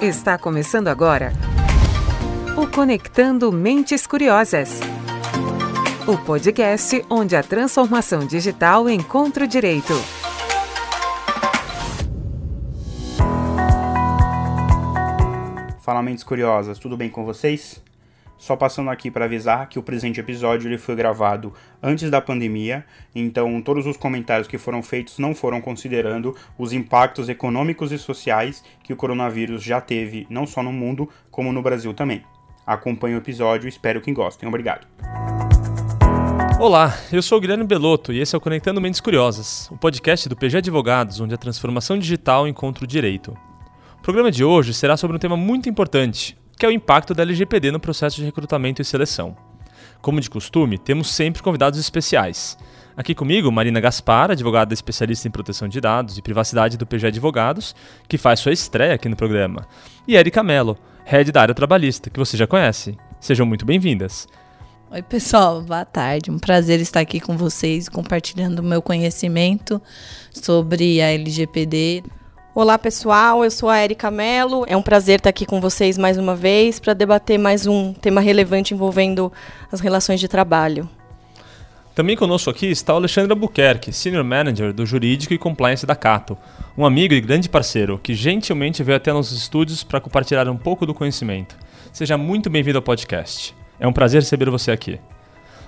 Está começando agora o Conectando Mentes Curiosas. O podcast onde a transformação digital encontra o direito. Fala Mentes Curiosas, tudo bem com vocês? Só passando aqui para avisar que o presente episódio ele foi gravado antes da pandemia, então todos os comentários que foram feitos não foram considerando os impactos econômicos e sociais que o coronavírus já teve, não só no mundo, como no Brasil também. Acompanhe o episódio espero que gostem. Obrigado. Olá, eu sou o Guilherme Belotto e esse é o Conectando Mentes Curiosas, o podcast do PG Advogados, onde a transformação digital encontra o direito. O programa de hoje será sobre um tema muito importante, que é o impacto da LGPD no processo de recrutamento e seleção. Como de costume, temos sempre convidados especiais. Aqui comigo, Marina Gaspar, advogada especialista em proteção de dados e privacidade do PG Advogados, que faz sua estreia aqui no programa, e Erika Mello, head da área trabalhista, que você já conhece. Sejam muito bem-vindas. Oi, pessoal, boa tarde. Um prazer estar aqui com vocês, compartilhando o meu conhecimento sobre a LGPD. Olá pessoal, eu sou a Erika Mello. É um prazer estar aqui com vocês mais uma vez para debater mais um tema relevante envolvendo as relações de trabalho. Também conosco aqui está o Alexandre Albuquerque, Senior Manager do Jurídico e Compliance da Cato, um amigo e grande parceiro que gentilmente veio até nossos estúdios para compartilhar um pouco do conhecimento. Seja muito bem-vindo ao podcast. É um prazer receber você aqui.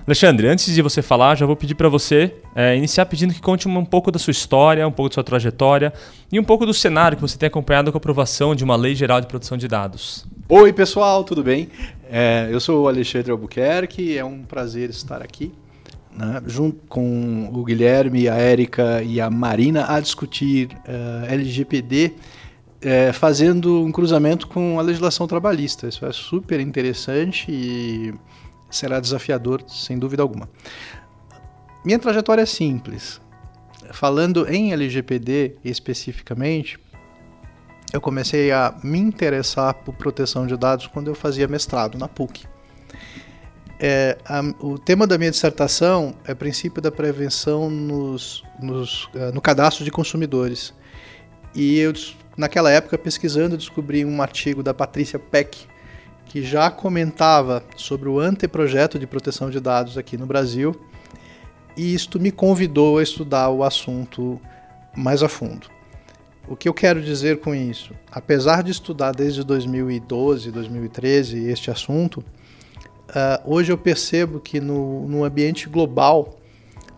Alexandre, antes de você falar, já vou pedir para você é, iniciar pedindo que conte um pouco da sua história, um pouco da sua trajetória e um pouco do cenário que você tem acompanhado com a aprovação de uma lei geral de proteção de dados. Oi, pessoal, tudo bem? É, eu sou o Alexandre Albuquerque, é um prazer estar aqui, né, junto com o Guilherme, a Érica e a Marina, a discutir uh, LGPD, é, fazendo um cruzamento com a legislação trabalhista. Isso é super interessante e será desafiador, sem dúvida alguma. Minha trajetória é simples. Falando em LGPD especificamente, eu comecei a me interessar por proteção de dados quando eu fazia mestrado na PUC. É, a, o tema da minha dissertação é princípio da prevenção nos, nos, uh, no cadastro de consumidores. E eu, naquela época, pesquisando, descobri um artigo da Patrícia Peck, que já comentava sobre o anteprojeto de proteção de dados aqui no Brasil, e isto me convidou a estudar o assunto mais a fundo. O que eu quero dizer com isso? Apesar de estudar desde 2012, 2013 este assunto, uh, hoje eu percebo que no, no ambiente global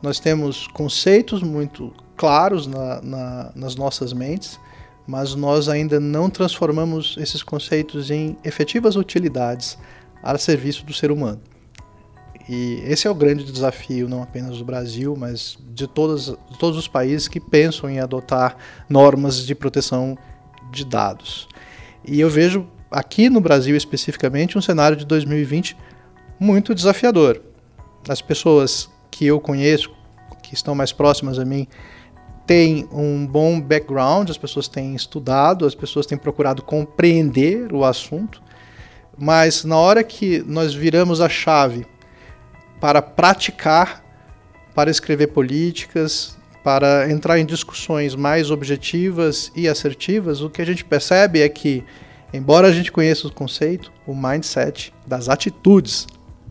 nós temos conceitos muito claros na, na, nas nossas mentes, mas nós ainda não transformamos esses conceitos em efetivas utilidades a serviço do ser humano. E esse é o grande desafio, não apenas do Brasil, mas de, todas, todos os países que pensam em adotar normas de proteção de dados. E eu vejo aqui no Brasil especificamente um cenário de 2020 muito desafiador. As pessoas que eu conheço, que estão mais próximas a mim, tem um bom background, as pessoas têm estudado, as pessoas têm procurado compreender o assunto, mas na hora que nós viramos a chave para praticar, para escrever políticas, para entrar em discussões mais objetivas e assertivas, o que a gente percebe é que, embora a gente conheça o conceito, o mindset das atitudes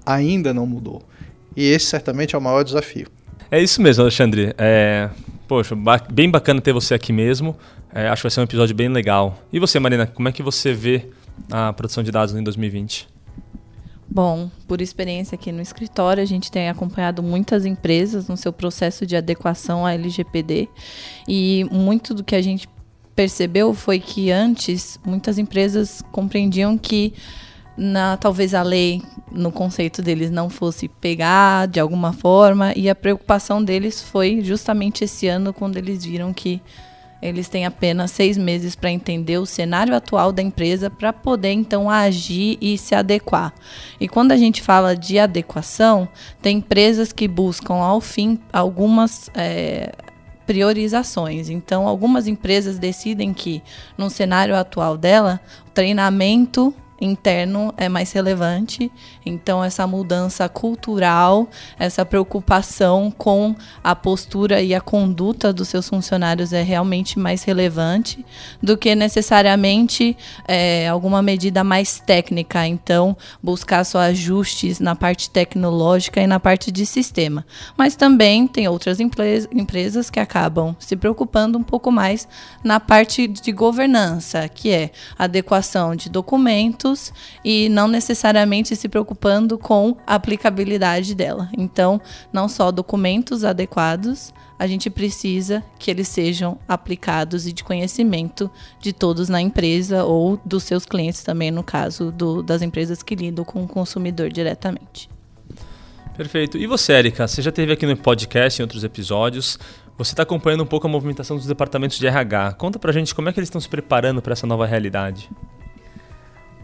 ainda não mudou. E esse certamente é o maior desafio. É isso mesmo, Alexandre. É, Poxa, bem bacana ter você aqui mesmo. É, acho que vai ser um episódio bem legal. E você, Marina, como é que você vê a produção de dados em 2020? Bom, por experiência aqui no escritório, a gente tem acompanhado muitas empresas no seu processo de adequação à LGPD e muito do que a gente percebeu foi que antes muitas empresas compreendiam que na talvez a lei no conceito deles não fosse pegar de alguma forma e a preocupação deles foi justamente esse ano quando eles viram que eles têm apenas seis meses para entender o cenário atual da empresa para poder então agir e se adequar. E quando a gente fala de adequação, tem empresas que buscam ao fim algumas é, priorizações. Então, algumas empresas decidem que, no cenário atual dela, o treinamento interno é mais relevante. Então, essa mudança cultural, essa preocupação com a postura e a conduta dos seus funcionários é realmente mais relevante do que necessariamente é, alguma medida mais técnica. Então, buscar só ajustes na parte tecnológica e na parte de sistema. Mas também tem outras empresas que acabam se preocupando um pouco mais na parte de governança, que é adequação de documentos e não necessariamente se preocupando com a aplicabilidade dela. Então, não só documentos adequados, a gente precisa que eles sejam aplicados e de conhecimento de todos na empresa ou dos seus clientes também, no caso do, das empresas que lidam com o consumidor diretamente. Perfeito. E você, Erika? Você já esteve aqui no podcast em outros episódios. Você está acompanhando um pouco a movimentação dos departamentos de RH. Conta pra gente como é que eles estão se preparando para essa nova realidade.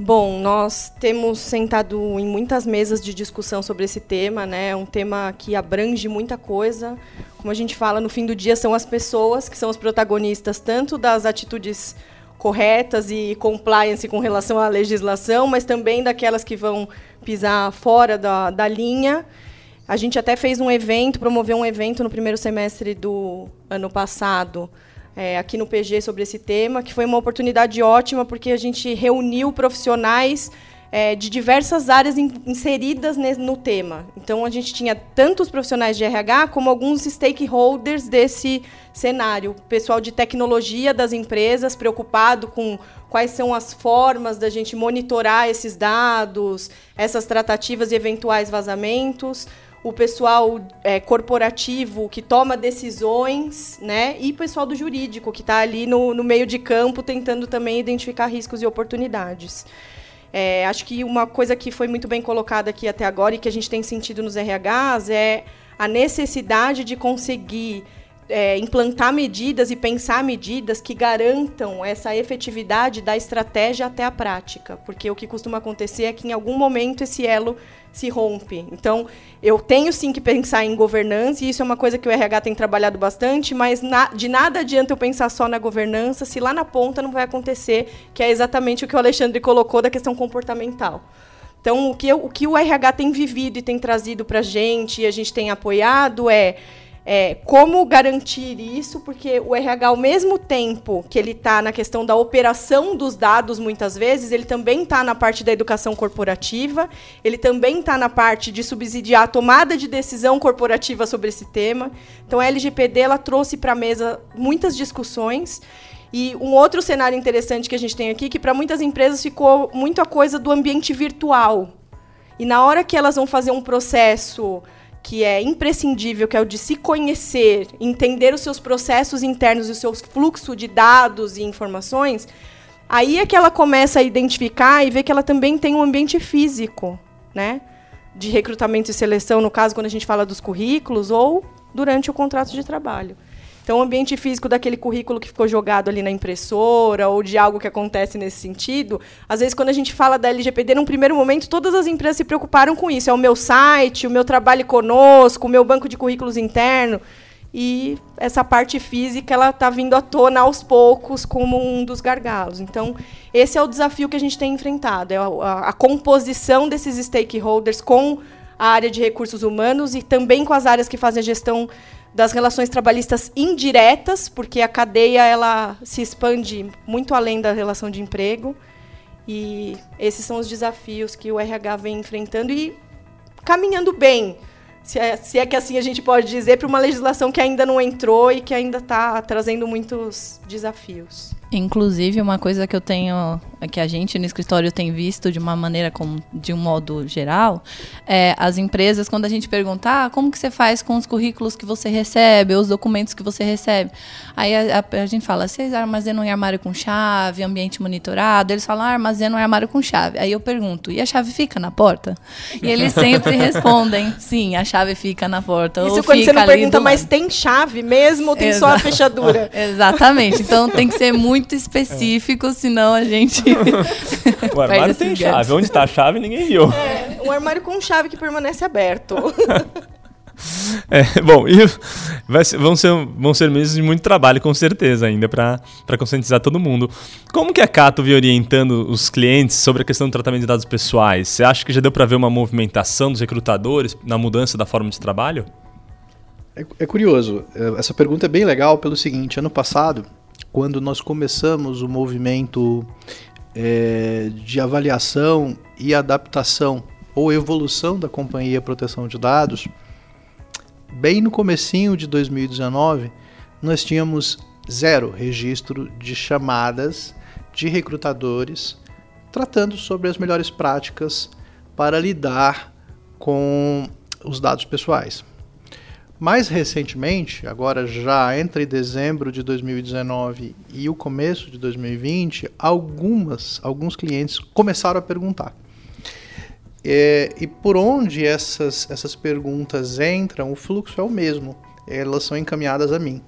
Bom, nós temos sentado em muitas mesas de discussão sobre esse tema, né? É um tema que abrange muita coisa. Como a gente fala, no fim do dia são as pessoas que são os protagonistas tanto das atitudes corretas e compliance com relação à legislação, mas também daquelas que vão pisar fora da, da linha. A gente até fez um evento, promoveu um evento no primeiro semestre do ano passado, é, aqui no PG sobre esse tema, que foi uma oportunidade ótima, porque a gente reuniu profissionais é, de diversas áreas in, inseridas no tema. Então, a gente tinha tanto os profissionais de RH como alguns stakeholders desse cenário. Pessoal de tecnologia das empresas, preocupado com quais são as formas da gente monitorar esses dados, essas tratativas e eventuais vazamentos o pessoal é, corporativo que toma decisões, né? E o pessoal do jurídico que está ali no, no meio de campo tentando também identificar riscos e oportunidades. É, acho que uma coisa que foi muito bem colocada aqui até agora e que a gente tem sentido nos RHs é a necessidade de conseguir é, implantar medidas e pensar medidas que garantam essa efetividade da estratégia até a prática, porque o que costuma acontecer é que em algum momento esse elo se rompe. Então, eu tenho sim que pensar em governança, e isso é uma coisa que o RH tem trabalhado bastante, mas na, de nada adianta eu pensar só na governança se lá na ponta não vai acontecer, que é exatamente o que o Alexandre colocou da questão comportamental. Então, o que, eu, o, que o RH tem vivido e tem trazido para a gente, e a gente tem apoiado, é é, como garantir isso? Porque o RH, ao mesmo tempo que ele está na questão da operação dos dados, muitas vezes, ele também está na parte da educação corporativa, ele também está na parte de subsidiar a tomada de decisão corporativa sobre esse tema. Então, a LGPD ela trouxe para a mesa muitas discussões. E um outro cenário interessante que a gente tem aqui, que para muitas empresas ficou muito a coisa do ambiente virtual. E na hora que elas vão fazer um processo que é imprescindível, que é o de se conhecer, entender os seus processos internos e o seu fluxo de dados e informações, aí é que ela começa a identificar e ver que ela também tem um ambiente físico, né? De recrutamento e seleção, no caso, quando a gente fala dos currículos, ou durante o contrato de trabalho. Então, o ambiente físico daquele currículo que ficou jogado ali na impressora ou de algo que acontece nesse sentido, às vezes, quando a gente fala da LGPD, num primeiro momento, todas as empresas se preocuparam com isso. É o meu site, o meu trabalho conosco, o meu banco de currículos interno. E essa parte física ela está vindo à tona aos poucos como um dos gargalos. Então, esse é o desafio que a gente tem enfrentado, é a, a, a composição desses stakeholders com a área de recursos humanos e também com as áreas que fazem a gestão das relações trabalhistas indiretas, porque a cadeia ela se expande muito além da relação de emprego. E esses são os desafios que o RH vem enfrentando e caminhando bem, se é, se é que assim a gente pode dizer, para uma legislação que ainda não entrou e que ainda está trazendo muitos desafios. Inclusive, uma coisa que eu tenho, que a gente no escritório tem visto de uma maneira, como, de um modo geral, é as empresas, quando a gente pergunta, ah, como que você faz com os currículos que você recebe, os documentos que você recebe? Aí a, a, a gente fala, vocês armazenam em armário com chave, ambiente monitorado? Eles falam, ah, armazenam em armário com chave. Aí eu pergunto, e a chave fica na porta? E eles sempre respondem, sim, a chave fica na porta. Isso quando você não pergunta, mas tem chave mesmo ou tem Exa só a fechadura? Exatamente. Então tem que ser muito muito específico, é. senão a gente. o armário tem chave. Onde está a chave, ninguém viu. É, um armário com chave que permanece aberto. É, bom, e vai ser, vão, ser, vão ser meses de muito trabalho, com certeza, ainda, para conscientizar todo mundo. Como que a Cato vem orientando os clientes sobre a questão do tratamento de dados pessoais? Você acha que já deu para ver uma movimentação dos recrutadores na mudança da forma de trabalho? É, é curioso. É, essa pergunta é bem legal pelo seguinte: ano passado, quando nós começamos o movimento é, de avaliação e adaptação ou evolução da companhia proteção de dados, bem no comecinho de 2019, nós tínhamos zero registro de chamadas de recrutadores tratando sobre as melhores práticas para lidar com os dados pessoais. Mais recentemente, agora já entre dezembro de 2019 e o começo de 2020, algumas, alguns clientes começaram a perguntar. É, e por onde essas, essas perguntas entram, o fluxo é o mesmo. Elas são encaminhadas a mim.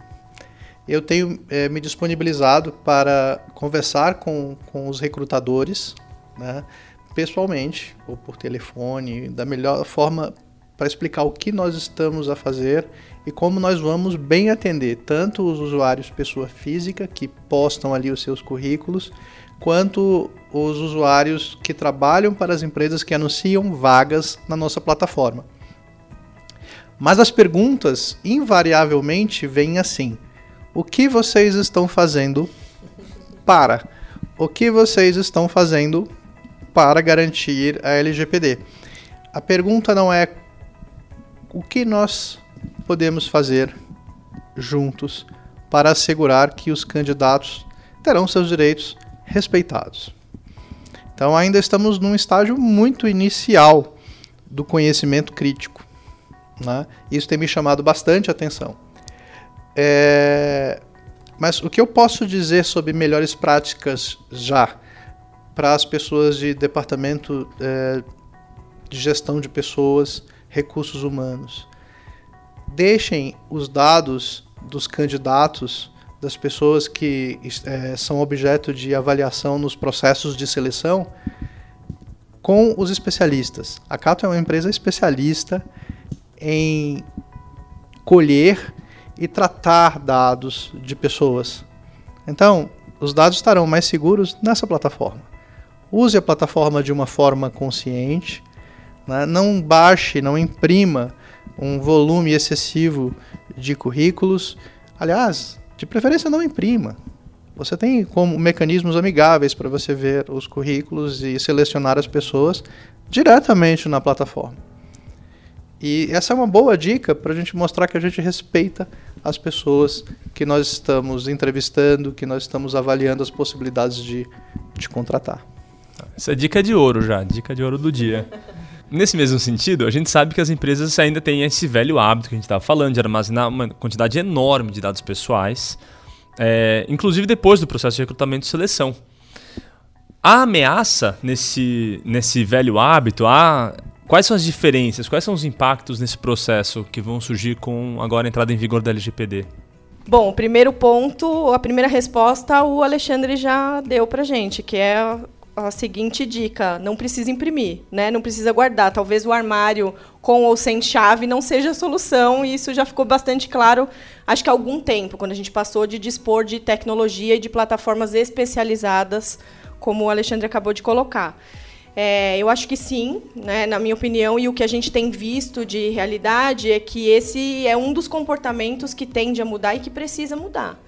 Eu tenho é, me disponibilizado para conversar com, com os recrutadores, né, pessoalmente ou por telefone, da melhor forma para explicar o que nós estamos a fazer e como nós vamos bem atender tanto os usuários pessoa física que postam ali os seus currículos, quanto os usuários que trabalham para as empresas que anunciam vagas na nossa plataforma. Mas as perguntas invariavelmente vêm assim: o que vocês estão fazendo para? O que vocês estão fazendo para garantir a LGPD? A pergunta não é o que nós podemos fazer juntos para assegurar que os candidatos terão seus direitos respeitados. Então, ainda estamos num estágio muito inicial do conhecimento crítico. Né? Isso tem me chamado bastante atenção. É... Mas o que eu posso dizer sobre melhores práticas já para as pessoas de departamento é, de gestão de pessoas, recursos humanos. Deixem os dados dos candidatos, das pessoas que é, são objeto de avaliação nos processos de seleção, com os especialistas. A Cato é uma empresa especialista em colher e tratar dados de pessoas. Então, os dados estarão mais seguros nessa plataforma. Use a plataforma de uma forma consciente, né? Não baixe, não imprima um volume excessivo de currículos. Aliás, de preferência não imprima. Você tem como mecanismos amigáveis para você ver os currículos e selecionar as pessoas diretamente na plataforma. E essa é uma boa dica para a gente mostrar que a gente respeita as pessoas que nós estamos entrevistando, que nós estamos avaliando as possibilidades de, de contratar. Essa é dica de ouro já, dica de ouro do dia. Nesse mesmo sentido, a gente sabe que as empresas ainda têm esse velho hábito que a gente estava falando de armazenar uma quantidade enorme de dados pessoais, é, inclusive depois do processo de recrutamento e seleção. A ameaça nesse, nesse velho hábito, a, quais são as diferenças, quais são os impactos nesse processo que vão surgir com agora a entrada em vigor da LGPD? Bom, o primeiro ponto, a primeira resposta o Alexandre já deu para gente, que é a seguinte dica: não precisa imprimir, né? Não precisa guardar. Talvez o armário com ou sem chave não seja a solução, e isso já ficou bastante claro, acho que há algum tempo, quando a gente passou de dispor de tecnologia e de plataformas especializadas, como o Alexandre acabou de colocar. É, eu acho que sim, né, na minha opinião, e o que a gente tem visto de realidade é que esse é um dos comportamentos que tende a mudar e que precisa mudar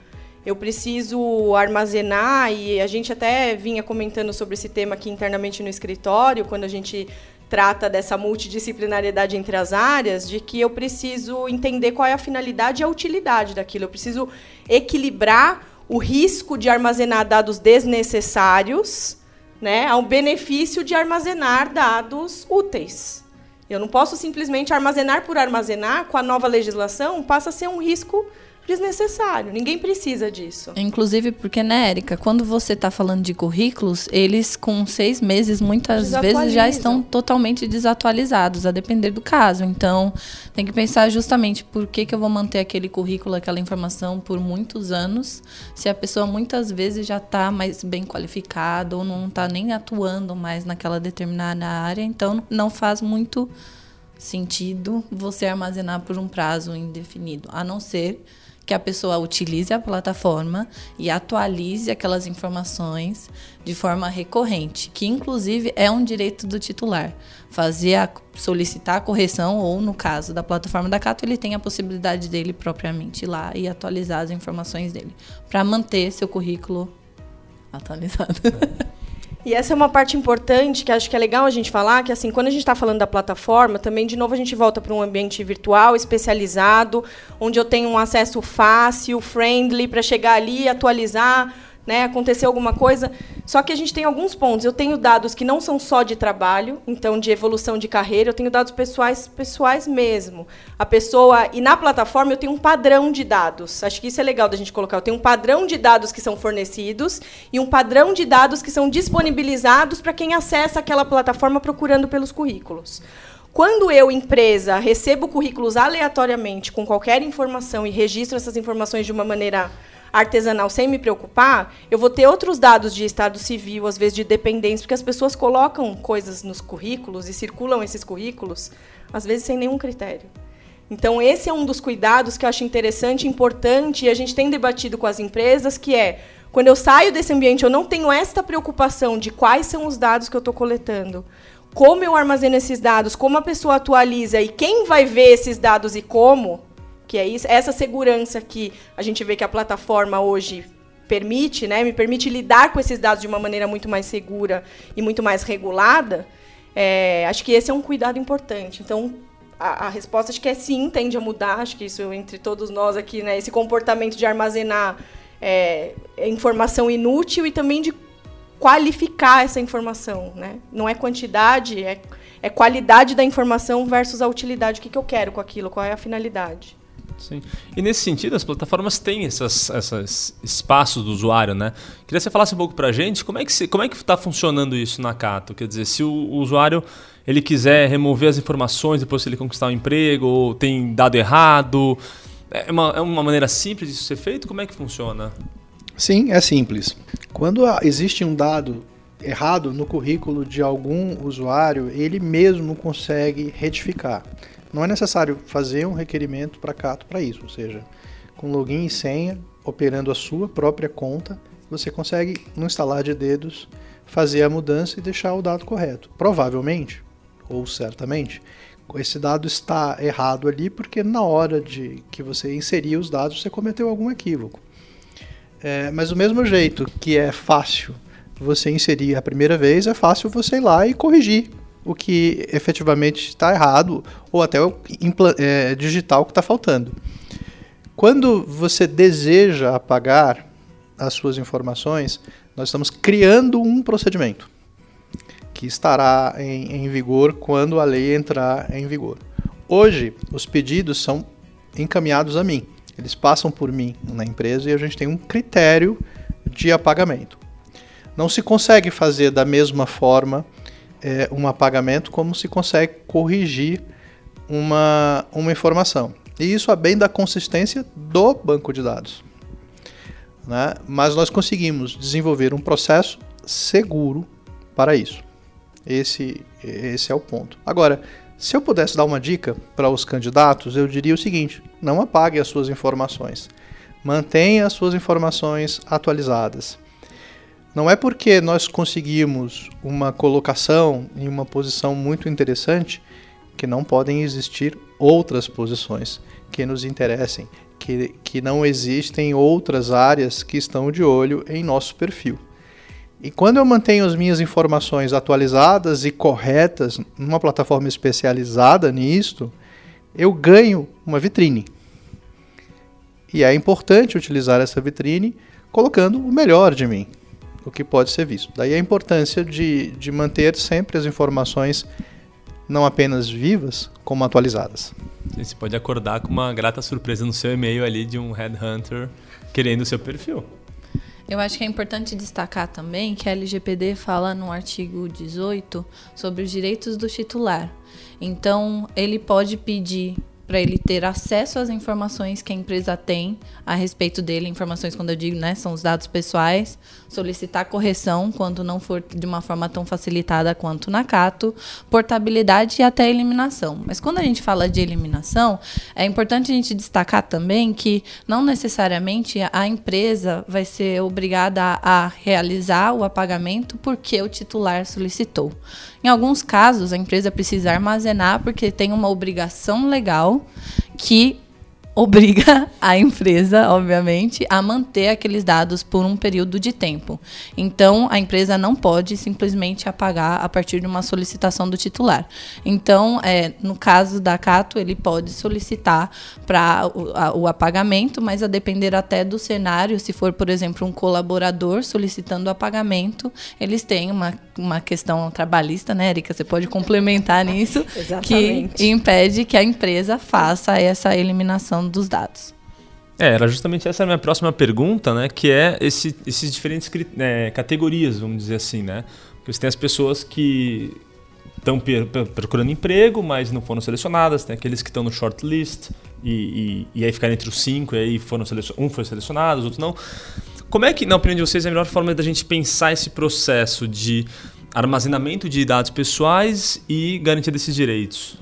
eu preciso armazenar, e a gente até vinha comentando sobre esse tema aqui internamente no escritório, quando a gente trata dessa multidisciplinariedade entre as áreas, de que eu preciso entender qual é a finalidade e a utilidade daquilo. Eu preciso equilibrar o risco de armazenar dados desnecessários né, ao benefício de armazenar dados úteis. Eu não posso simplesmente armazenar por armazenar, com a nova legislação, passa a ser um risco desnecessário. Ninguém precisa disso. Inclusive porque, né, Érica, quando você está falando de currículos, eles com seis meses, muitas vezes, já estão totalmente desatualizados, a depender do caso. Então, tem que pensar justamente por que, que eu vou manter aquele currículo, aquela informação por muitos anos, se a pessoa muitas vezes já está mais bem qualificada ou não está nem atuando mais naquela determinada área. Então, não faz muito sentido você armazenar por um prazo indefinido, a não ser que a pessoa utilize a plataforma e atualize aquelas informações de forma recorrente, que inclusive é um direito do titular. Fazer a, solicitar a correção ou no caso da plataforma da Cato, ele tem a possibilidade dele propriamente ir lá e atualizar as informações dele para manter seu currículo atualizado. E essa é uma parte importante que acho que é legal a gente falar, que assim, quando a gente está falando da plataforma, também de novo a gente volta para um ambiente virtual especializado, onde eu tenho um acesso fácil, friendly para chegar ali e atualizar né, aconteceu alguma coisa. Só que a gente tem alguns pontos. Eu tenho dados que não são só de trabalho, então de evolução de carreira, eu tenho dados pessoais, pessoais mesmo. A pessoa e na plataforma eu tenho um padrão de dados. Acho que isso é legal da gente colocar. Eu tenho um padrão de dados que são fornecidos e um padrão de dados que são disponibilizados para quem acessa aquela plataforma procurando pelos currículos. Quando eu, empresa, recebo currículos aleatoriamente com qualquer informação e registro essas informações de uma maneira artesanal sem me preocupar, eu vou ter outros dados de estado civil, às vezes de dependência, porque as pessoas colocam coisas nos currículos e circulam esses currículos, às vezes sem nenhum critério. Então, esse é um dos cuidados que eu acho interessante, importante, e a gente tem debatido com as empresas, que é, quando eu saio desse ambiente, eu não tenho esta preocupação de quais são os dados que eu estou coletando, como eu armazeno esses dados, como a pessoa atualiza e quem vai ver esses dados e como, que é isso, essa segurança que a gente vê que a plataforma hoje permite, né, me permite lidar com esses dados de uma maneira muito mais segura e muito mais regulada, é, acho que esse é um cuidado importante. Então, a, a, resposta acho que é sim, tende a mudar, acho que isso entre todos nós aqui, né, esse comportamento de armazenar é, informação inútil e também de qualificar essa informação, né? Não é quantidade, é, é qualidade da informação versus a utilidade, o que, que eu quero com aquilo, qual é a finalidade. Sim. E nesse sentido, as plataformas têm essas, esses espaços do usuário, né? Queria que você falasse um pouco para a gente como é que é está funcionando isso na Cato. Quer dizer, se o, o, usuário ele quiser remover as informações depois se ele conquistar um emprego ou tem dado errado, é uma, é uma maneira simples disso ser feito? Como é que funciona? Sim, é simples. Quando existe um dado errado no currículo de algum usuário, ele mesmo consegue retificar. Não é necessário fazer um requerimento para Cato para isso, ou seja, com login e senha, operando a sua própria conta, você consegue, no instalar de dedos, fazer a mudança e deixar o dado correto. Provavelmente, ou certamente, esse dado está errado ali porque na hora de que você inserir os dados você cometeu algum equívoco. É, mas do mesmo jeito que é fácil você inserir a primeira vez, é fácil você ir lá e corrigir o que efetivamente está errado ou até o é, digital que está faltando. Quando você deseja apagar as suas informações, nós estamos criando um procedimento que estará em, em vigor quando a lei entrar em vigor. Hoje, os pedidos são encaminhados a mim. Eles passam por mim na empresa e a gente tem um critério de apagamento. Não se consegue fazer da mesma forma é, um apagamento como se consegue corrigir uma, uma informação. E isso é bem da consistência do banco de dados. Né? Mas nós conseguimos desenvolver um processo seguro para isso. Esse, esse é o ponto. Agora, se eu pudesse dar uma dica para os candidatos, eu diria o seguinte: não apague as suas informações. Mantenha as suas informações atualizadas. Não é porque nós conseguimos uma colocação em uma posição muito interessante que não podem existir outras posições que nos interessem, que, que não existem outras áreas que estão de olho em nosso perfil. E quando eu mantenho as minhas informações atualizadas e corretas numa plataforma especializada nisto, eu ganho uma vitrine. E é importante utilizar essa vitrine colocando o melhor de mim o que pode ser visto. Daí a importância de, de manter sempre as informações não apenas vivas, como atualizadas. Você pode acordar com uma grata surpresa no seu e-mail ali de um headhunter querendo o seu perfil. Eu acho que é importante destacar também que a LGPD fala no artigo 18 sobre os direitos do titular. Então, ele pode pedir para ele ter acesso às informações que a empresa tem a respeito dele, informações quando eu digo, né, são os dados pessoais, solicitar correção quando não for de uma forma tão facilitada quanto na Cato, portabilidade e até eliminação. Mas quando a gente fala de eliminação, é importante a gente destacar também que não necessariamente a empresa vai ser obrigada a, a realizar o apagamento porque o titular solicitou. Em alguns casos, a empresa precisa armazenar porque tem uma obrigação legal que obriga a empresa, obviamente, a manter aqueles dados por um período de tempo. Então, a empresa não pode simplesmente apagar a partir de uma solicitação do titular. Então, é, no caso da Cato, ele pode solicitar para o, o, apagamento, mas a depender até do cenário, se for, por exemplo, um colaborador solicitando o apagamento, eles têm uma, uma questão trabalhista, né, Erika? Você pode complementar nisso, que impede que a empresa faça essa eliminação dos dados. É, era justamente essa a minha próxima pergunta, né? Que é esse, esses diferentes é, categorias, vamos dizer assim, né? Porque você tem as pessoas que estão procurando emprego, mas não foram selecionadas, tem aqueles que estão no shortlist e, e, e aí ficaram entre os cinco, e aí foram um foi selecionado, os outros não. Como é que, na opinião de vocês, é a melhor forma da gente pensar esse processo de armazenamento de dados pessoais e garantia desses direitos?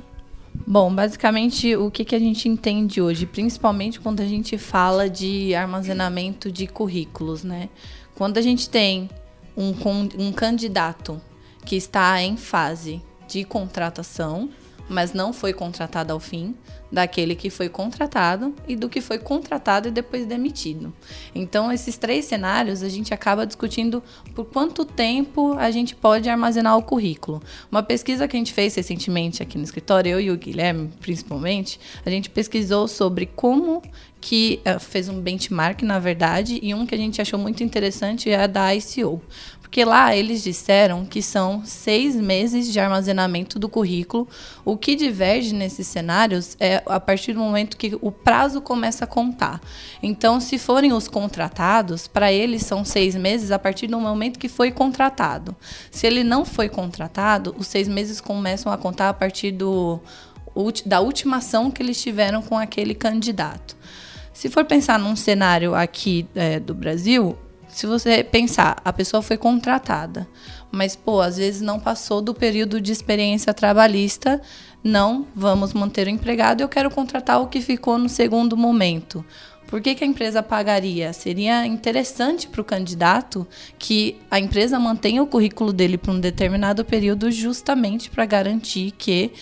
Bom, basicamente o que, que a gente entende hoje, principalmente quando a gente fala de armazenamento de currículos, né? Quando a gente tem um, um candidato que está em fase de contratação, mas não foi contratado ao fim, daquele que foi contratado e do que foi contratado e depois demitido. Então, esses três cenários a gente acaba discutindo por quanto tempo a gente pode armazenar o currículo. Uma pesquisa que a gente fez recentemente aqui no escritório, eu e o Guilherme principalmente, a gente pesquisou sobre como que uh, fez um benchmark, na verdade, e um que a gente achou muito interessante é a da ICO. Porque lá eles disseram que são seis meses de armazenamento do currículo. O que diverge nesses cenários é a partir do momento que o prazo começa a contar. Então, se forem os contratados, para eles são seis meses a partir do momento que foi contratado. Se ele não foi contratado, os seis meses começam a contar a partir do, da última ação que eles tiveram com aquele candidato. Se for pensar num cenário aqui é, do Brasil, se você pensar, a pessoa foi contratada, mas, pô, às vezes não passou do período de experiência trabalhista, não, vamos manter o empregado, eu quero contratar o que ficou no segundo momento. Por que, que a empresa pagaria? Seria interessante para o candidato que a empresa mantenha o currículo dele por um determinado período, justamente para garantir que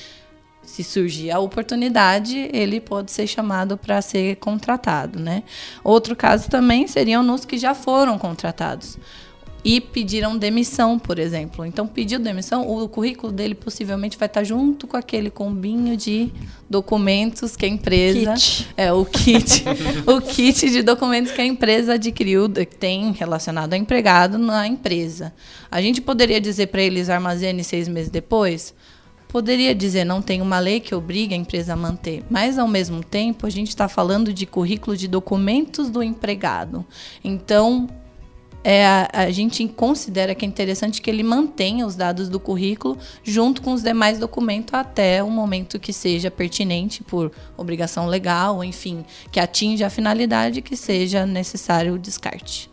se surgir a oportunidade, ele pode ser chamado para ser contratado, né? Outro caso também seriam nos que já foram contratados e pediram demissão, por exemplo. Então, pediu demissão, o currículo dele possivelmente vai estar junto com aquele combinho de documentos que a empresa kit. é o kit, o kit de documentos que a empresa adquiriu, que tem relacionado ao empregado na empresa. A gente poderia dizer para eles armazene seis meses depois? Poderia dizer, não tem uma lei que obrigue a empresa a manter, mas ao mesmo tempo a gente está falando de currículo de documentos do empregado. Então, é, a, a, gente considera que é interessante que ele mantenha os dados do currículo junto com os demais documentos até o momento que seja pertinente por obrigação legal, enfim, que atinja a finalidade que seja necessário o descarte.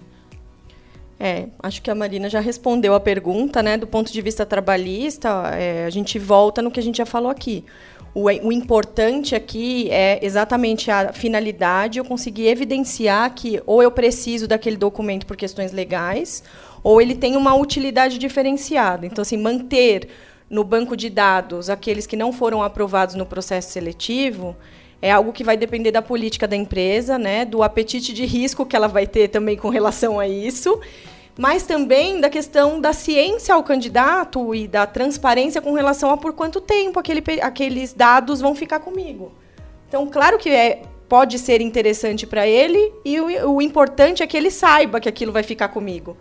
É, acho que a Marina já respondeu a pergunta, né? Do ponto de vista trabalhista, é, a gente volta no que a gente já falou aqui. O, o, importante aqui é exatamente a finalidade, eu conseguir evidenciar que ou eu preciso daquele documento por questões legais, ou ele tem uma utilidade diferenciada. Então, assim, manter no banco de dados aqueles que não foram aprovados no processo seletivo é algo que vai depender da política da empresa, né, do apetite de risco que ela vai ter também com relação a isso, mas também da questão da ciência ao candidato e da transparência com relação a por quanto tempo aquele, aqueles dados vão ficar comigo. Então, claro que é, pode ser interessante para ele e o, o, importante é que ele saiba que aquilo vai ficar comigo.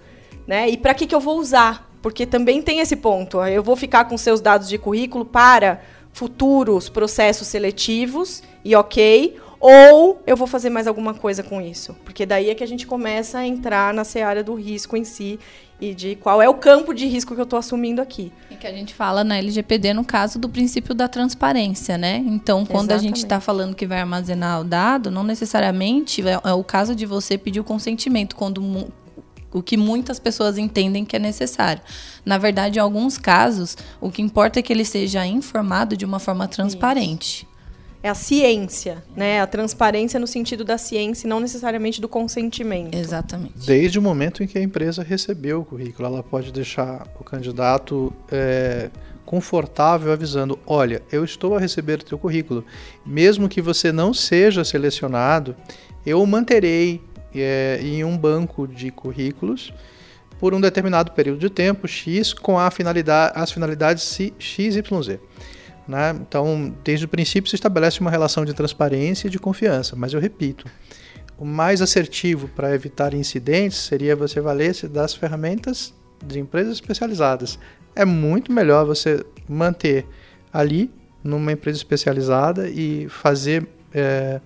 Né? E para que, que eu vou usar? Porque também tem esse ponto. Eu vou ficar com seus dados de currículo para futuros processos seletivos e ok, ou eu vou fazer mais alguma coisa com isso? Porque daí é que a gente começa a entrar na seara do risco em si e de qual é o campo de risco que eu estou assumindo aqui. E que a gente fala na LGPD no caso do princípio da transparência, né? Então, quando Exatamente. a gente está falando que vai armazenar o dado, não necessariamente é, é o caso de você pedir o consentimento quando o que muitas pessoas entendem que é necessário. Na verdade, em alguns casos, o que importa é que ele seja informado de uma forma transparente. Isso é a ciência, né? A transparência no sentido da ciência e não necessariamente do consentimento. Exatamente. Desde o momento em que a empresa recebeu o currículo, ela pode deixar o candidato é, confortável avisando: olha, eu estou a receber o teu currículo. Mesmo que você não seja selecionado, eu o manterei é, em um banco de currículos por um determinado período de tempo, X, com a finalidade, as finalidades XYZ. Né? Então, desde o princípio se estabelece uma relação de transparência e de confiança, mas eu repito, o mais assertivo para evitar incidentes seria você valer-se das ferramentas de empresas especializadas. É muito melhor você manter ali numa empresa especializada e fazer é,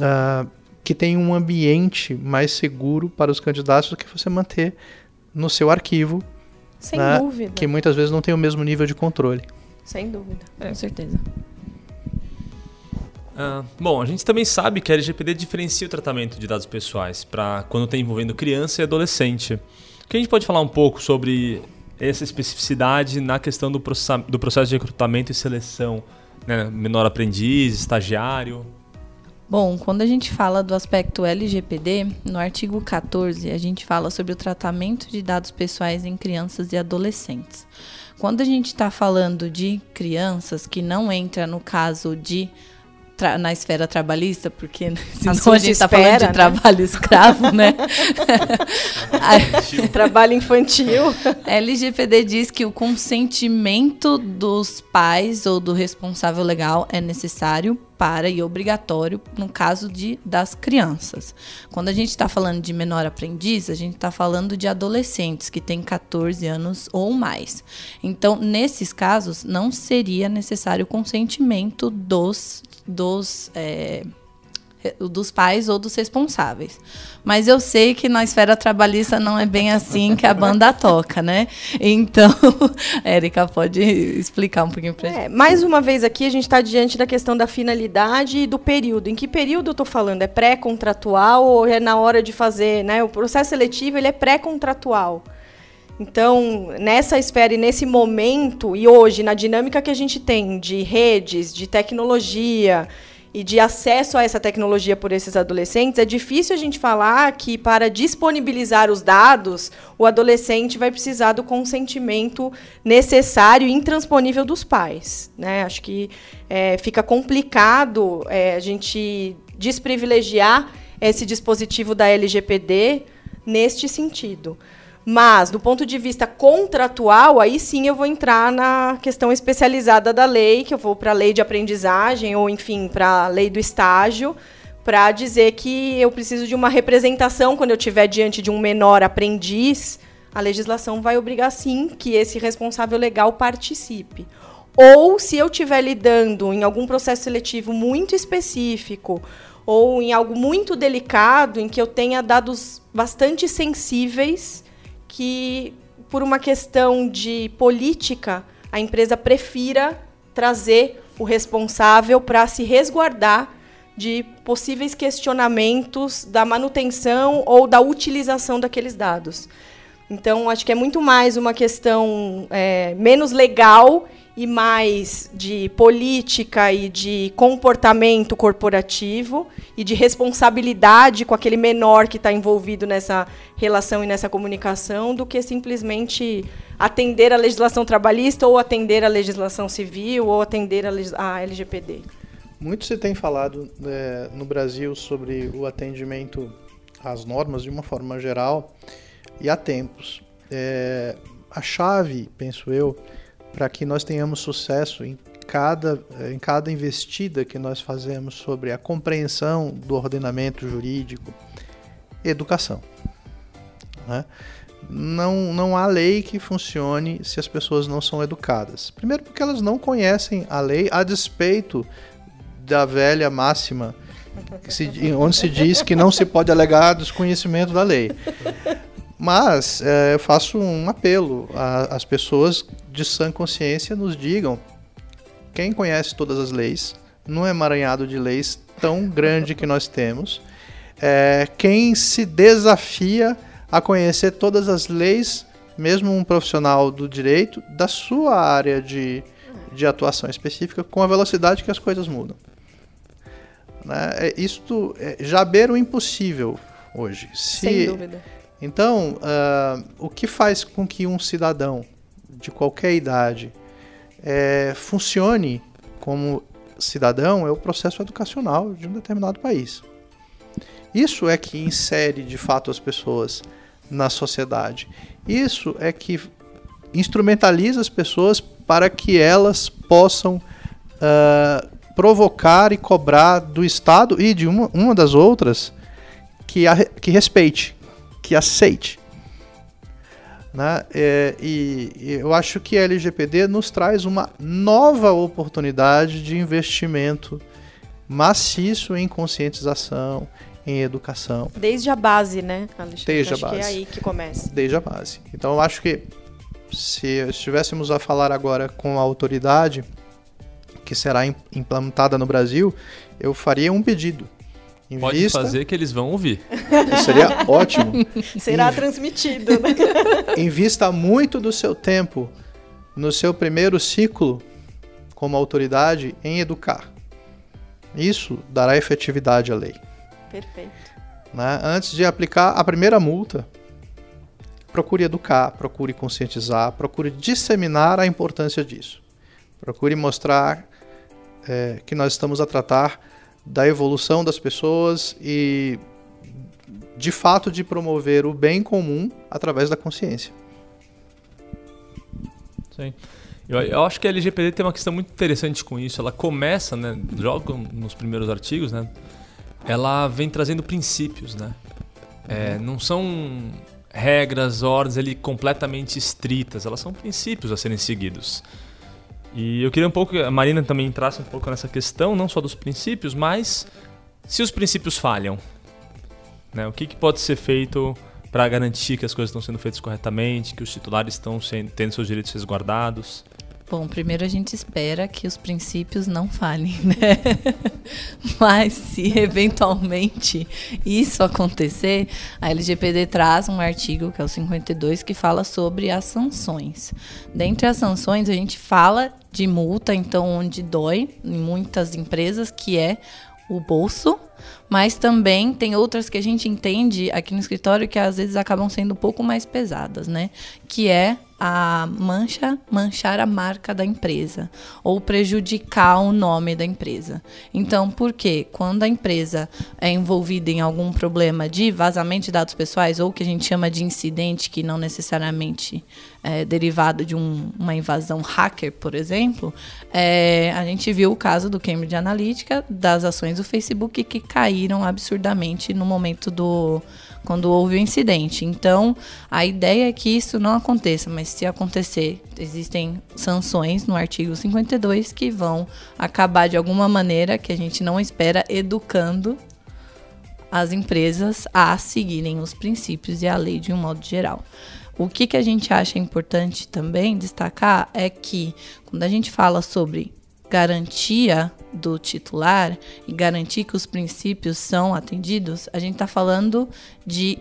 uh, que tenha um ambiente mais seguro para os candidatos do que você manter no seu arquivo, Sem né, dúvida. que muitas vezes não tem o mesmo nível de controle. Sem dúvida. É. Com certeza. Uh, bom, a gente também sabe que a LGPD diferencia o tratamento de dados pessoais para quando está envolvendo criança e adolescente. O que a gente pode falar um pouco sobre essa especificidade na questão do, do processo de recrutamento e seleção? Né? Menor aprendiz, estagiário? Bom, quando a gente fala do aspecto LGPD, no artigo 14, a gente fala sobre o tratamento de dados pessoais em crianças e adolescentes. Quando a gente está falando de crianças, que não entra no caso de na esfera trabalhista, porque senão a gente está falando de né? trabalho escravo, né? trabalho infantil. A LGPD diz que o consentimento dos pais ou do responsável legal é necessário para e obrigatório no caso de, das crianças. Quando a gente está falando de menor aprendiz, a gente está falando de adolescentes que têm 14 anos ou mais. Então, nesses casos, não seria necessário o consentimento dos, dos é, dos pais ou dos responsáveis. Mas eu sei que na esfera trabalhista não é bem assim que a banda toca, né? Então, Érica pode explicar um pouquinho para é, Mais uma vez aqui, a gente está diante da questão da finalidade e do período. Em que período eu estou falando? É pré-contratual ou é na hora de fazer? Né? O processo seletivo ele é pré-contratual. Então, nessa esfera e nesse momento, e hoje, na dinâmica que a gente tem de redes, de tecnologia, e de acesso a essa tecnologia por esses adolescentes, é difícil a gente falar que para disponibilizar os dados, o adolescente vai precisar do consentimento necessário e intransponível dos pais. Né? Acho que é, fica complicado é, a gente desprivilegiar esse dispositivo da LGPD neste sentido. Mas, do ponto de vista contratual, aí sim eu vou entrar na questão especializada da lei, que eu vou para a lei de aprendizagem, ou, enfim, para a lei do estágio, para dizer que eu preciso de uma representação quando eu estiver diante de um menor aprendiz. A legislação vai obrigar, sim, que esse responsável legal participe. Ou, se eu estiver lidando em algum processo seletivo muito específico, ou em algo muito delicado, em que eu tenha dados bastante sensíveis que, por uma questão de política, a empresa prefira trazer o responsável para se resguardar de possíveis questionamentos da manutenção ou da utilização daqueles dados. Então, acho que é muito mais uma questão é, menos legal e mais de política e de comportamento corporativo e de responsabilidade com aquele menor que está envolvido nessa relação e nessa comunicação do que simplesmente atender a legislação trabalhista ou atender a legislação civil ou atender a LGPD. Muito se tem falado é, no Brasil sobre o atendimento às normas de uma forma geral e há tempos. É, a chave, penso eu, para que nós tenhamos sucesso em cada, em cada investida que nós fazemos sobre a compreensão do ordenamento jurídico, educação. Né? Não, não há lei que funcione se as pessoas não são educadas. Primeiro, porque elas não conhecem a lei, a despeito da velha máxima se, onde se diz que não se pode alegar desconhecimento da lei. Mas é, eu faço um apelo às pessoas de sã consciência nos digam quem conhece todas as leis, num emaranhado de leis tão grande que nós temos, é, quem se desafia a conhecer todas as leis, mesmo um profissional do direito, da sua área de, de atuação específica, com a velocidade que as coisas mudam. Né? É, isto é, já beira o impossível hoje. Se, Sem dúvida. Então, uh, o que faz com que um cidadão de qualquer idade é, funcione como cidadão é o processo educacional de um determinado país. Isso é que insere de fato as pessoas na sociedade. Isso é que instrumentaliza as pessoas para que elas possam uh, provocar e cobrar do Estado e de uma, uma das outras que, a, que respeite, que aceite. Né? É, e, e, eu acho que a LGPD nos traz uma nova oportunidade de investimento maciço em conscientização, em educação. Desde a base, né, Alexandre? Desde acho a base. que é aí que começa. Desde a base. Então eu acho que se estivéssemos a falar agora com a autoridade que será implantada no Brasil, eu faria um pedido Pode fazer que eles vão ouvir. Seria ótimo. Será transmitido. Né? Invista muito do seu tempo no seu primeiro ciclo como autoridade em educar. Isso dará efetividade à lei. Perfeito. Né? Antes de aplicar a primeira multa, procure educar, procure conscientizar, procure disseminar a importância disso. Procure mostrar é, que nós estamos a tratar da evolução das pessoas e de fato de promover o bem comum através da consciência. Sim. Eu, eu, acho que a LGPD tem uma questão muito interessante com isso. Ela começa, né, logo nos primeiros artigos, né, ela vem trazendo princípios, né? É, não são regras, ordens ali completamente estritas, elas são princípios a serem seguidos. E eu queria um pouco que a Marina também entrasse um pouco nessa questão, não só dos princípios, mas se os princípios falham, né, o que, que pode ser feito para garantir que as coisas estão sendo feitas corretamente, que os titulares estão sendo, tendo seus direitos resguardados? Bom, primeiro a gente espera que os princípios não falhem, né? Mas se eventualmente isso acontecer, a LGPD traz um artigo, que é o 52, que fala sobre as sanções. Dentre as sanções, a gente fala de multa, então onde dói em muitas empresas, que é o bolso, mas também tem outras que a gente entende aqui no escritório que às vezes acabam sendo um pouco mais pesadas, né? Que é a mancha, manchar a marca da empresa ou prejudicar o nome da empresa. Então, por quê? Quando a empresa é envolvida em algum problema de vazamento de dados pessoais ou que a gente chama de incidente, que não necessariamente é derivado de um, uma invasão hacker, por exemplo, é, a gente viu o caso do Cambridge Analytica, das ações do Facebook que caíram absurdamente no momento do quando houve o incidente. Então, a ideia é que isso não aconteça, mas se acontecer, existem sanções no artigo 52 que vão acabar de alguma maneira que a gente não espera educando as empresas a seguirem os princípios e a lei de um modo geral. O que, que a gente acha importante também destacar é que quando a gente fala sobre garantia do titular e garantir que os princípios são atendidos, a gente está falando de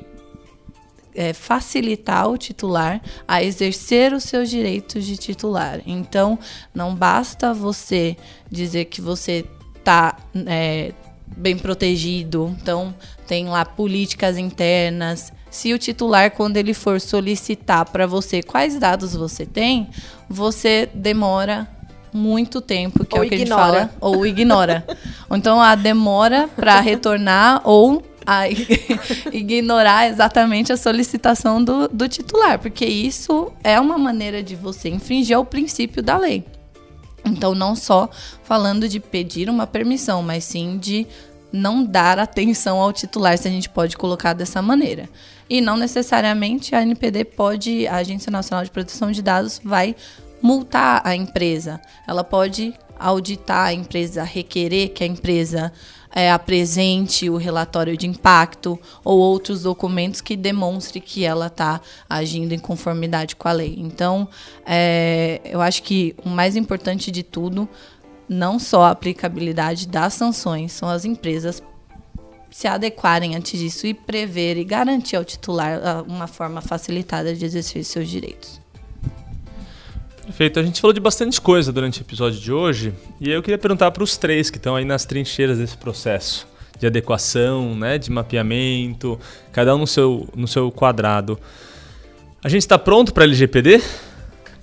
é, facilitar o titular a exercer os seus direitos de titular. Então, não basta você dizer que você está é, bem protegido, então tem lá políticas internas. Se o titular, quando ele for solicitar para você quais dados você tem, você demora muito tempo, que ou é o que ignora. a gente fala, ou ignora. ou então a demora para retornar ou a ignorar exatamente a solicitação do, do titular, porque isso é uma maneira de você infringir o princípio da lei. Então, não só falando de pedir uma permissão, mas sim de não dar atenção ao titular, se a gente pode colocar dessa maneira. E não necessariamente a NPD pode, a Agência Nacional de Proteção de Dados vai multar a empresa. Ela pode auditar a empresa, requerer que a empresa é, apresente o relatório de impacto ou outros documentos que demonstre que ela está agindo em conformidade com a lei. Então, é, eu acho que o mais importante de tudo, não só a aplicabilidade das sanções, são as empresas se adequarem antes disso e prever e garantir ao titular ah, uma forma facilitada de exercer seus direitos. Perfeito. A gente falou de bastante coisa durante o episódio de hoje e eu queria perguntar para os três que estão aí nas trincheiras desse processo de adequação, né, de mapeamento, cada um no seu, no seu quadrado. A gente está pronto para LGPD?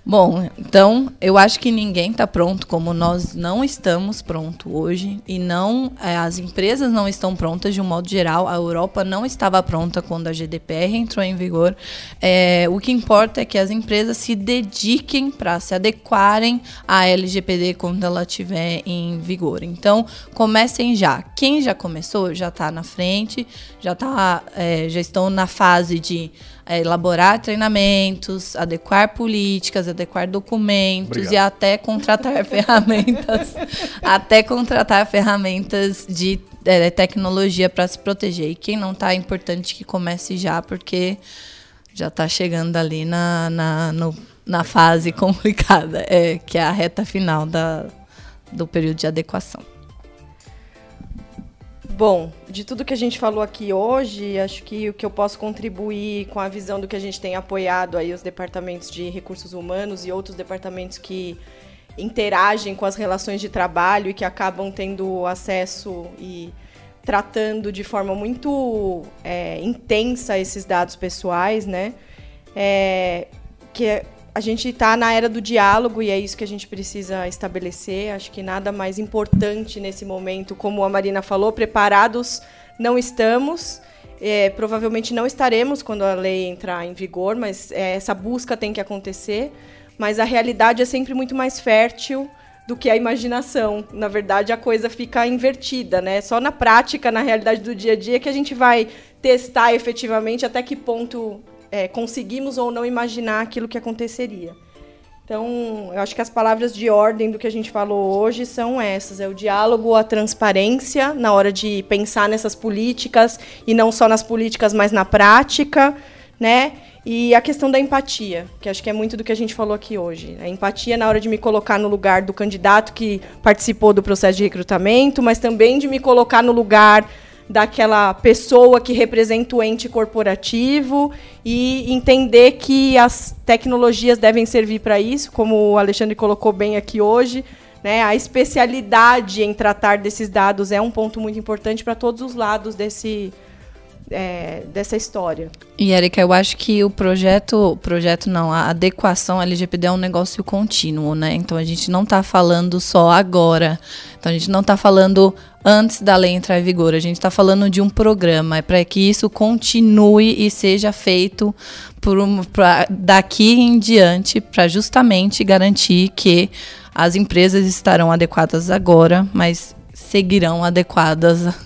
Bom, então eu acho que ninguém está pronto, como nós não estamos pronto hoje e não é, as empresas não estão prontas de um modo geral. A Europa não estava pronta quando a GDPR entrou em vigor. É, o que importa é que as empresas se dediquem para se adequarem à LGPD quando ela estiver em vigor. Então comecem já. Quem já começou já está na frente, já tá, é, já estão na fase de é, elaborar treinamentos, adequar políticas, adequar documentos Obrigado. e até contratar ferramentas, até contratar ferramentas de é, tecnologia para se proteger. E quem não está, é importante que comece já, porque já está chegando ali na, na, no, na fase complicada, é, que é a reta final da, do período de adequação. Bom, de tudo que a gente falou aqui hoje, acho que o que eu posso contribuir com a visão do que a gente tem apoiado aí os departamentos de recursos humanos e outros departamentos que interagem com as relações de trabalho e que acabam tendo acesso e tratando de forma muito é, intensa esses dados pessoais, né? É, que é a gente está na era do diálogo e é isso que a gente precisa estabelecer. Acho que nada mais importante nesse momento, como a Marina falou, preparados não estamos. É, provavelmente não estaremos quando a lei entrar em vigor, mas é, essa busca tem que acontecer. Mas a realidade é sempre muito mais fértil do que a imaginação. Na verdade, a coisa fica invertida, né? Só na prática, na realidade do dia a dia, que a gente vai testar efetivamente até que ponto é, conseguimos ou não imaginar aquilo que aconteceria. Então, eu acho que as palavras de ordem do que a gente falou hoje são essas: é o diálogo, a transparência na hora de pensar nessas políticas e não só nas políticas, mas na prática, né? E a questão da empatia, que acho que é muito do que a gente falou aqui hoje. A empatia na hora de me colocar no lugar do candidato que participou do processo de recrutamento, mas também de me colocar no lugar daquela pessoa que representa o ente corporativo e entender que as tecnologias devem servir para isso, como o Alexandre colocou bem aqui hoje. Né, a especialidade em tratar desses dados é um ponto muito importante para todos os lados desse, é, dessa história. E Erika, eu acho que o projeto, projeto não, a adequação LGPD é um negócio contínuo, né? Então a gente não está falando só agora. Então a gente não está falando antes da lei entrar em vigor. A gente está falando de um programa é para que isso continue e seja feito por um, pra, daqui em diante para justamente garantir que as empresas estarão adequadas agora, mas seguirão adequadas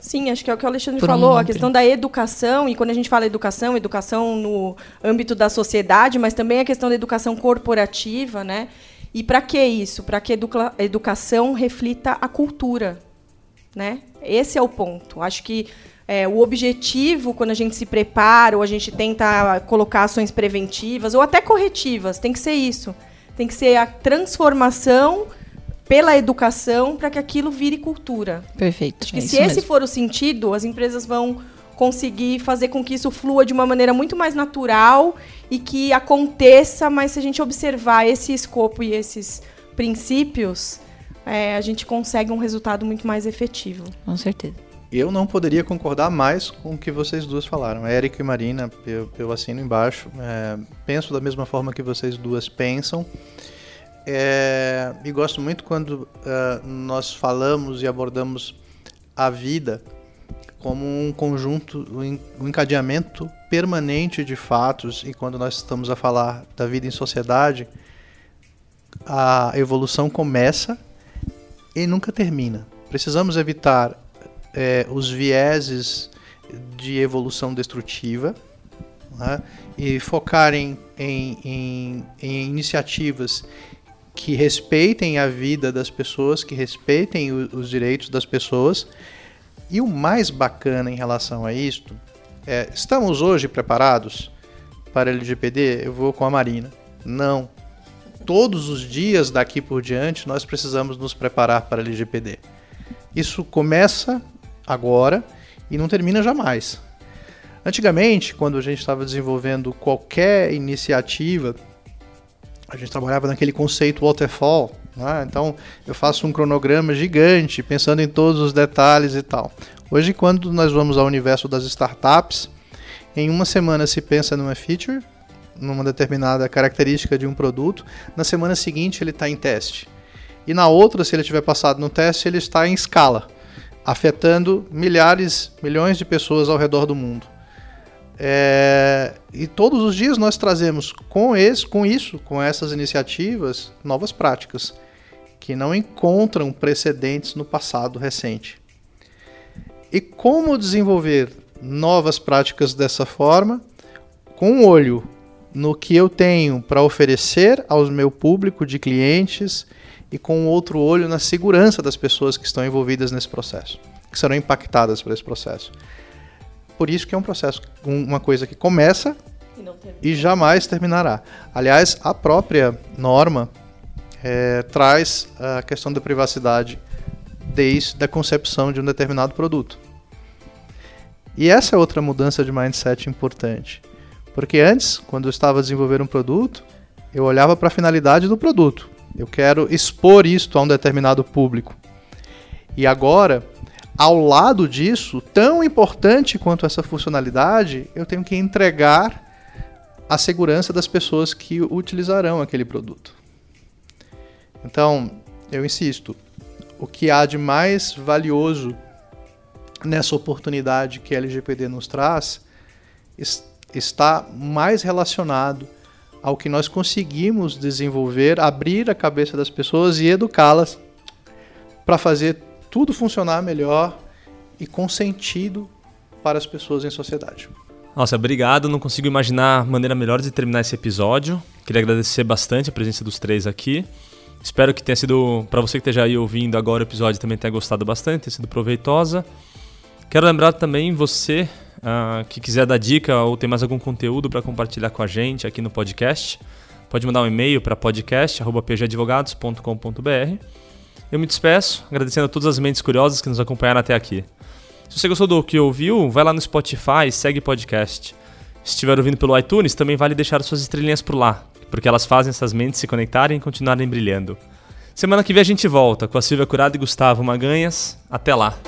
Sim, acho que é o que o Alexandre Por falou, um a questão da educação, e quando a gente fala educação, educação no âmbito da sociedade, mas também a questão da educação corporativa, né? E para que isso? Para que a educação reflita a cultura, né? Esse é o ponto. Acho que é, o objetivo, quando a gente se prepara, ou a gente tenta colocar ações preventivas, ou até corretivas, tem que ser isso. Tem que ser a transformação pela educação para que aquilo vire cultura. Perfeito. Acho que é se esse mesmo. for o sentido, as empresas vão conseguir fazer com que isso flua de uma maneira muito mais natural e que aconteça, mas se a gente observar esse escopo e esses princípios, é, a gente consegue um resultado muito mais efetivo. Com certeza. Eu não poderia concordar mais com o que vocês duas falaram. Érica e Marina, eu, eu assino embaixo. É, penso da mesma forma que vocês duas pensam. É, e gosto muito quando uh, nós falamos e abordamos a vida como um conjunto, um encadeamento permanente de fatos, e quando nós estamos a falar da vida em sociedade, a evolução começa e nunca termina. Precisamos evitar é, os vieses de evolução destrutiva né, e focar em, em, em, em iniciativas que respeitem a vida das pessoas, que respeitem o, os direitos das pessoas. E o mais bacana em relação a isto é: estamos hoje preparados para LGPD? Eu vou com a Marina. Não. Todos os dias daqui por diante nós precisamos nos preparar para LGPD. Isso começa agora e não termina jamais. Antigamente, quando a gente estava desenvolvendo qualquer iniciativa, a gente trabalhava naquele conceito waterfall. Né? Então, eu faço um cronograma gigante, pensando em todos os detalhes e tal. Hoje, quando nós vamos ao universo das startups, em uma semana se pensa numa feature, numa determinada característica de um produto, na semana seguinte ele está em teste. E na outra, se ele tiver passado no teste, ele está em escala, afetando milhares, milhões de pessoas ao redor do mundo. É, e todos os dias nós trazemos com, esse, com isso, com essas iniciativas, novas práticas que não encontram precedentes no passado recente. E como desenvolver novas práticas dessa forma, com um olho no que eu tenho para oferecer ao meu público de clientes e com outro olho na segurança das pessoas que estão envolvidas nesse processo, que serão impactadas por esse processo. Por isso que é um processo, uma coisa que começa e, e jamais terminará. Aliás, a própria norma é, traz a questão da privacidade desde a concepção de um determinado produto. E essa é outra mudança de mindset importante. Porque antes, quando eu estava desenvolvendo um produto, eu olhava para a finalidade do produto. Eu quero expor isto a um determinado público. E agora ao lado disso, tão importante quanto essa funcionalidade, eu tenho que entregar a segurança das pessoas que utilizarão aquele produto. Então, eu insisto, o que há de mais valioso nessa oportunidade que a LGPD nos traz está mais relacionado ao que nós conseguimos desenvolver, abrir a cabeça das pessoas e educá-las para fazer tudo funcionar melhor e com sentido para as pessoas em sociedade. Nossa, obrigado. Não consigo imaginar maneira melhor de terminar esse episódio. Queria agradecer bastante a presença dos três aqui. Espero que tenha sido, para você que esteja aí ouvindo agora o episódio, também tenha gostado bastante, tenha sido proveitosa. Quero lembrar também você uh, que quiser dar dica ou ter mais algum conteúdo para compartilhar com a gente aqui no podcast, pode mandar um e-mail para podcast@pgadvogados.com.br eu me despeço, agradecendo a todas as mentes curiosas que nos acompanharam até aqui. Se você gostou do que ouviu, vai lá no Spotify e segue podcast. Se estiver ouvindo pelo iTunes, também vale deixar suas estrelinhas por lá, porque elas fazem essas mentes se conectarem e continuarem brilhando. Semana que vem a gente volta com a Silvia Curado e Gustavo Maganhas. Até lá!